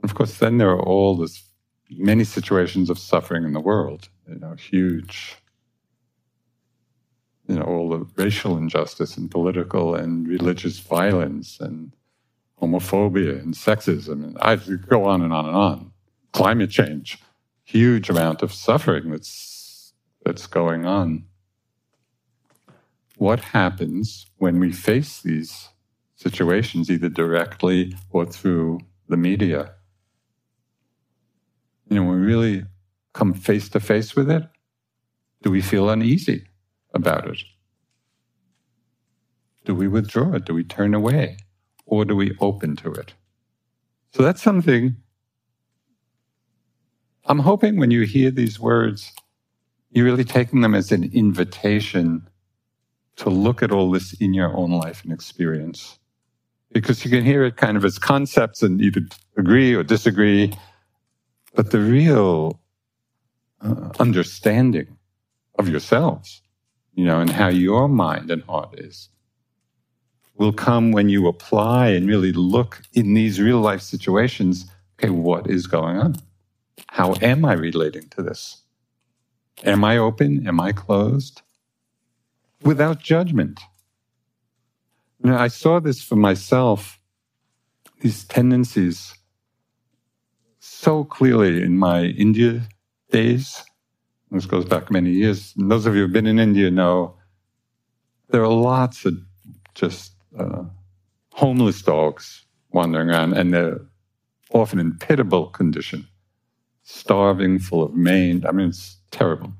Of course, then there are all this many situations of suffering in the world. You know, huge. You know, all the racial injustice and political and religious violence and homophobia and sexism. And I go on and on and on. Climate change, huge amount of suffering that's that's going on. What happens when we face these situations, either directly or through the media? You know, when we really come face to face with it, do we feel uneasy about it? Do we withdraw it? Do we turn away? Or do we open to it? So that's something I'm hoping when you hear these words, you're really taking them as an invitation to look at all this in your own life and experience. Because you can hear it kind of as concepts and either agree or disagree, but the real uh, understanding of yourselves, you know, and how your mind and heart is, will come when you apply and really look in these real life situations. Okay, what is going on? How am I relating to this? Am I open? Am I closed? Without judgment. Know, I saw this for myself, these tendencies so clearly in my India days. This goes back many years. And those of you who've been in India know there are lots of just uh, homeless dogs wandering around, and they're often in pitiable condition starving, full of maimed. I mean, it's terrible.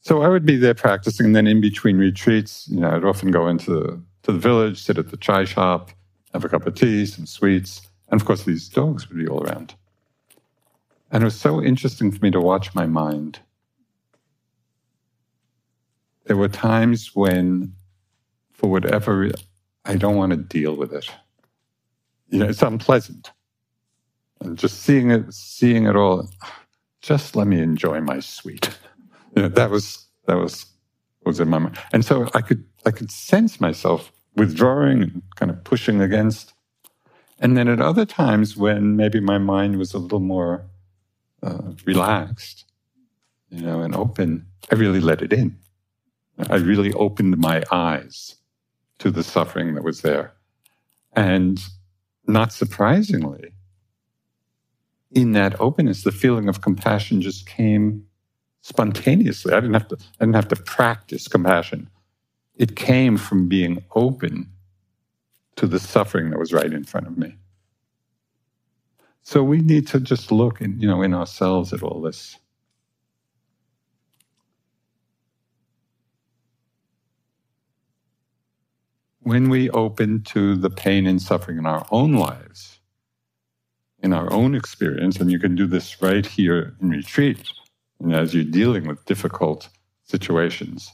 So I would be there practicing, and then in between retreats, you know, I'd often go into the, to the village, sit at the chai shop, have a cup of tea, some sweets, and of course, these dogs would be all around. And it was so interesting for me to watch my mind. There were times when, for whatever, I don't want to deal with it. You know, it's unpleasant and just seeing it, seeing it all. Just let me enjoy my sweet. You know, that was that was was in my mind, and so I could I could sense myself withdrawing and kind of pushing against. And then at other times when maybe my mind was a little more uh, relaxed, you know, and open, I really let it in. I really opened my eyes to the suffering that was there. And not surprisingly, in that openness, the feeling of compassion just came spontaneously. I didn't have to, I didn't have to practice compassion. It came from being open to the suffering that was right in front of me. So we need to just look in, you know, in ourselves at all this. When we open to the pain and suffering in our own lives, in our own experience, and you can do this right here in retreat, and as you're dealing with difficult situations.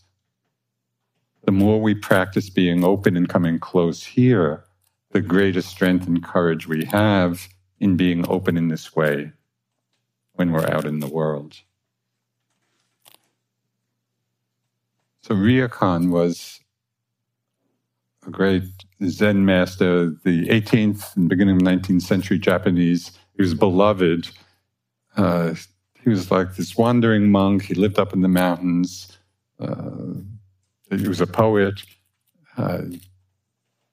The more we practice being open and coming close here, the greater strength and courage we have in being open in this way when we're out in the world. So Ryokan was a great Zen master, the 18th and beginning of 19th century Japanese. He was beloved. Uh, he was like this wandering monk. He lived up in the mountains. Uh, he was a poet. Uh,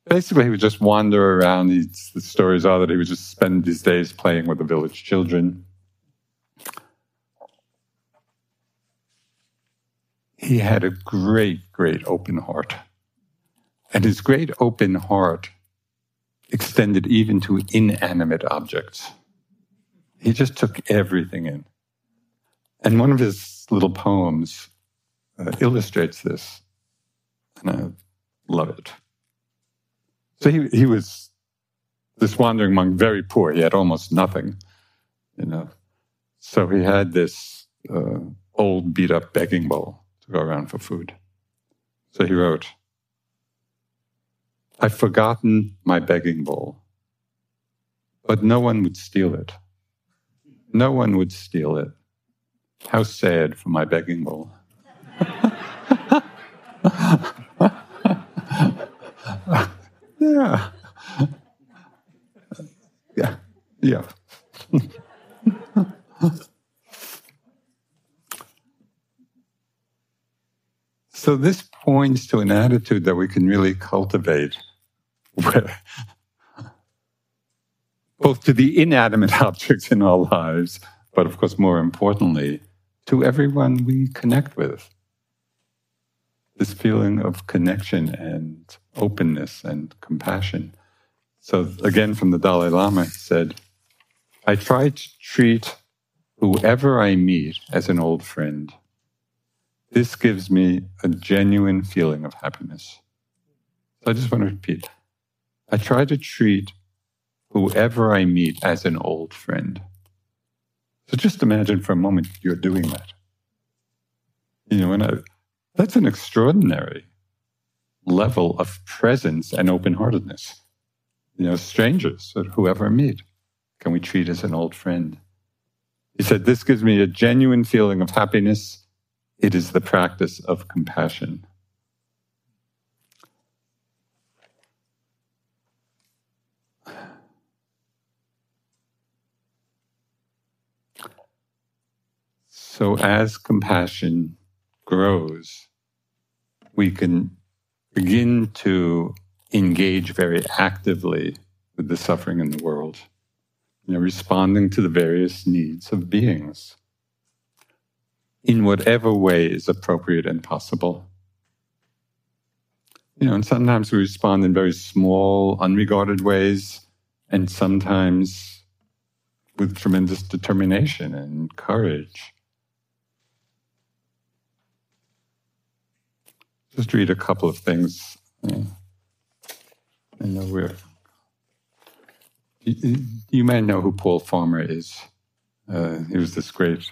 basically, he would just wander around. He's, the stories are that he would just spend his days playing with the village children. He had a great, great open heart. And his great open heart extended even to inanimate objects. He just took everything in. And one of his little poems uh, illustrates this, and I love it. So he, he was this wandering monk, very poor. He had almost nothing, you know. So he had this uh, old beat up begging bowl to go around for food. So he wrote, I've forgotten my begging bowl. But no one would steal it. No one would steal it. How sad for my begging bowl. yeah. Yeah. Yeah. so this points to an attitude that we can really cultivate where both to the inanimate objects in our lives, but of course, more importantly, to everyone we connect with. This feeling of connection and openness and compassion. So, again, from the Dalai Lama, he said, I try to treat whoever I meet as an old friend. This gives me a genuine feeling of happiness. So I just want to repeat I try to treat whoever I meet as an old friend. So just imagine for a moment you're doing that. You know, and I, that's an extraordinary level of presence and open heartedness. You know, strangers or whoever I meet, can we treat as an old friend? He said, This gives me a genuine feeling of happiness. It is the practice of compassion. So, as compassion grows, we can begin to engage very actively with the suffering in the world, you know, responding to the various needs of beings in whatever way is appropriate and possible. You know, and sometimes we respond in very small, unregarded ways, and sometimes with tremendous determination and courage. Just read a couple of things. Uh, I know we're. You, you, may know who Paul Farmer is. Uh, he was this great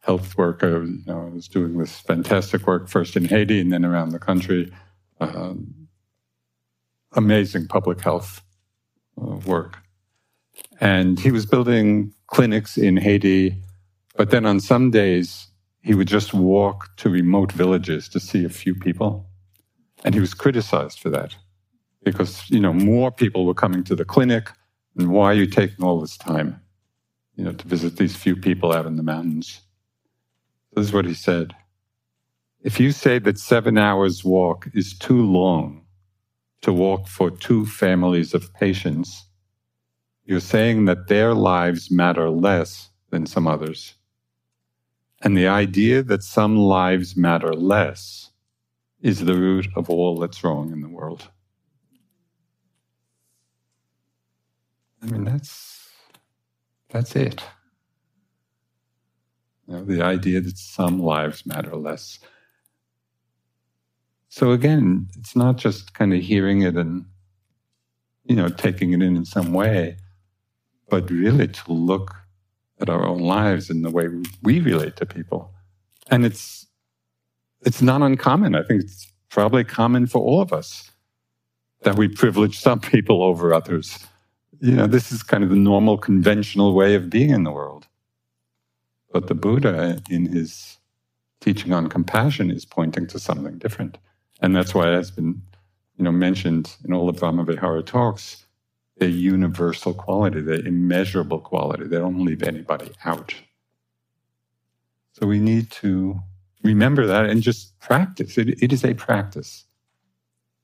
health worker. You know, was doing this fantastic work first in Haiti and then around the country. Uh, amazing public health uh, work. And he was building clinics in Haiti, but then on some days he would just walk to remote villages to see a few people. And he was criticized for that because, you know, more people were coming to the clinic. And why are you taking all this time, you know, to visit these few people out in the mountains? This is what he said. If you say that seven hours walk is too long to walk for two families of patients, you're saying that their lives matter less than some others. And the idea that some lives matter less is the root of all that's wrong in the world. I mean, that's, that's it. You know, the idea that some lives matter less. So again, it's not just kind of hearing it and, you know, taking it in in some way, but really to look at our own lives and the way we relate to people. And it's it's not uncommon. I think it's probably common for all of us that we privilege some people over others. You know, this is kind of the normal conventional way of being in the world. But the Buddha, in his teaching on compassion, is pointing to something different. And that's why it has been, you know, mentioned in all the Brahmavihara talks their universal quality, their immeasurable quality. They don't leave anybody out. So we need to remember that and just practice. It, it is a practice.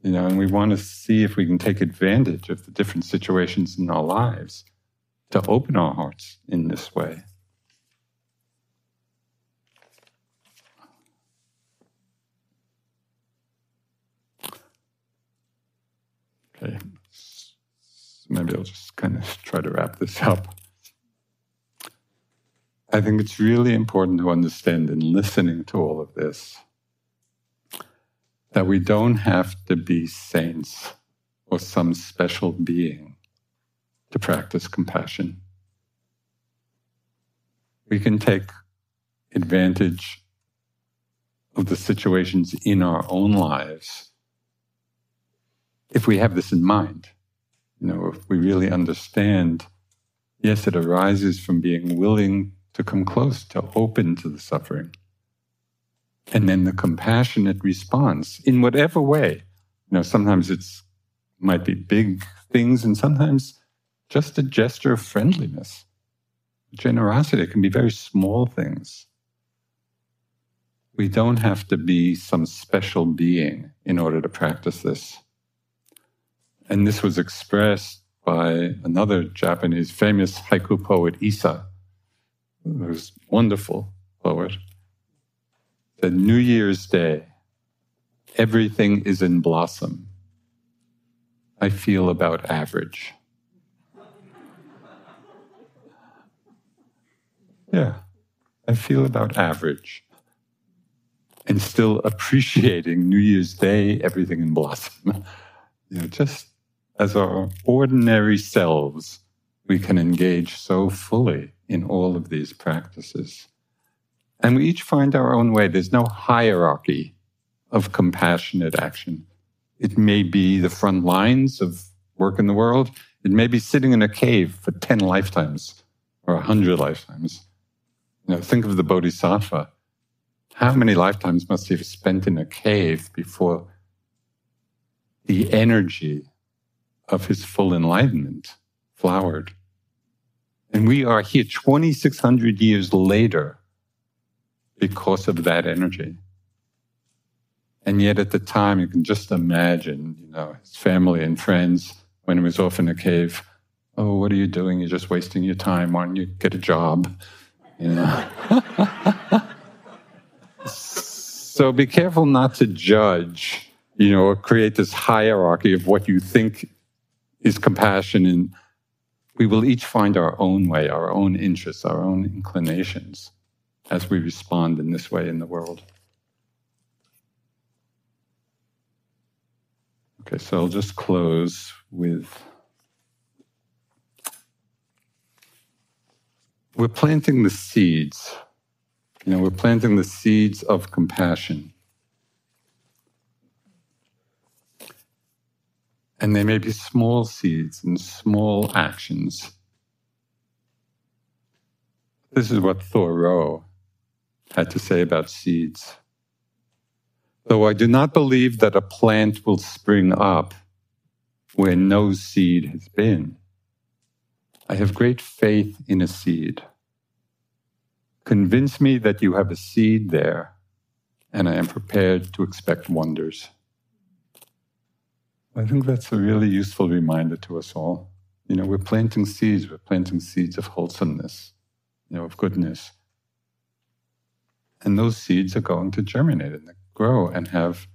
You know, and we want to see if we can take advantage of the different situations in our lives to open our hearts in this way. Okay maybe I'll just kind of try to wrap this up. I think it's really important to understand in listening to all of this that we don't have to be saints or some special being to practice compassion. We can take advantage of the situations in our own lives if we have this in mind. You know, if we really understand, yes, it arises from being willing to come close, to open to the suffering. And then the compassionate response in whatever way. You know, sometimes it's might be big things and sometimes just a gesture of friendliness. Generosity it can be very small things. We don't have to be some special being in order to practice this. And this was expressed by another Japanese famous haiku poet, Issa, who's wonderful poet. The New Year's Day, everything is in blossom. I feel about average. Yeah, I feel about average. And still appreciating New Year's Day, everything in blossom. you know, just as our ordinary selves, we can engage so fully in all of these practices. And we each find our own way. There's no hierarchy of compassionate action. It may be the front lines of work in the world. It may be sitting in a cave for 10 lifetimes or 100 lifetimes. You know, think of the Bodhisattva. How many lifetimes must he have spent in a cave before the energy of his full enlightenment flowered? And we are here 2,600 years later because of that energy. And yet at the time, you can just imagine, you know, his family and friends when he was off in a cave. Oh, what are you doing? You're just wasting your time. Why don't you get a job? You know? so be careful not to judge, you know, or create this hierarchy of what you think is compassion. And we will each find our own way, our own interests, our own inclinations as we respond in this way in the world. Okay, so I'll just close with we're planting the seeds. You know, we're planting the seeds of compassion. And they may be small seeds and small actions. This is what Thoreau had to say about seeds. Though I do not believe that a plant will spring up where no seed has been, I have great faith in a seed. Convince me that you have a seed there, and I am prepared to expect wonders. I think that's a really useful reminder to us all. You know, we're planting seeds, we're planting seeds of wholesomeness, you know, of goodness. And those seeds are going to germinate and grow and have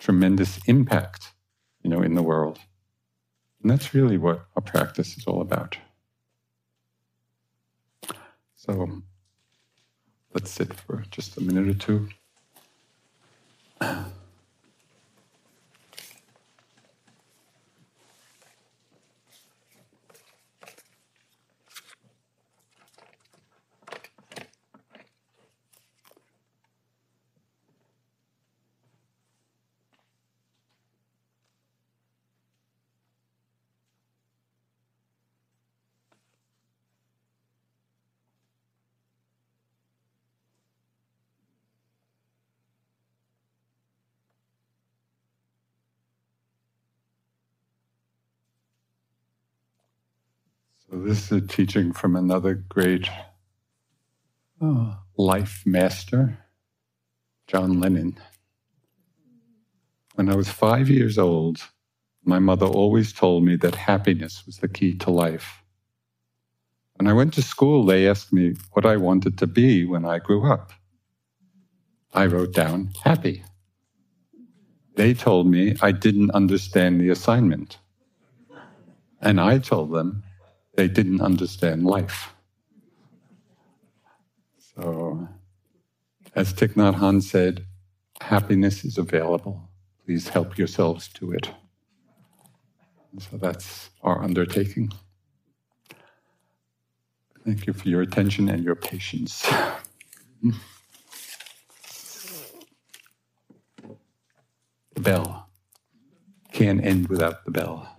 tremendous impact, you know, in the world. And that's really what our practice is all about. So let's sit for just a minute or two. So, this is a teaching from another great oh, life master, John Lennon. When I was five years old, my mother always told me that happiness was the key to life. When I went to school, they asked me what I wanted to be when I grew up. I wrote down happy. They told me I didn't understand the assignment. And I told them they didn't understand life. So, as Thich Nhat Hanh said, happiness is available. Please help yourselves to it. So that's our undertaking. Thank you for your attention and your patience. the bell can't end without the bell.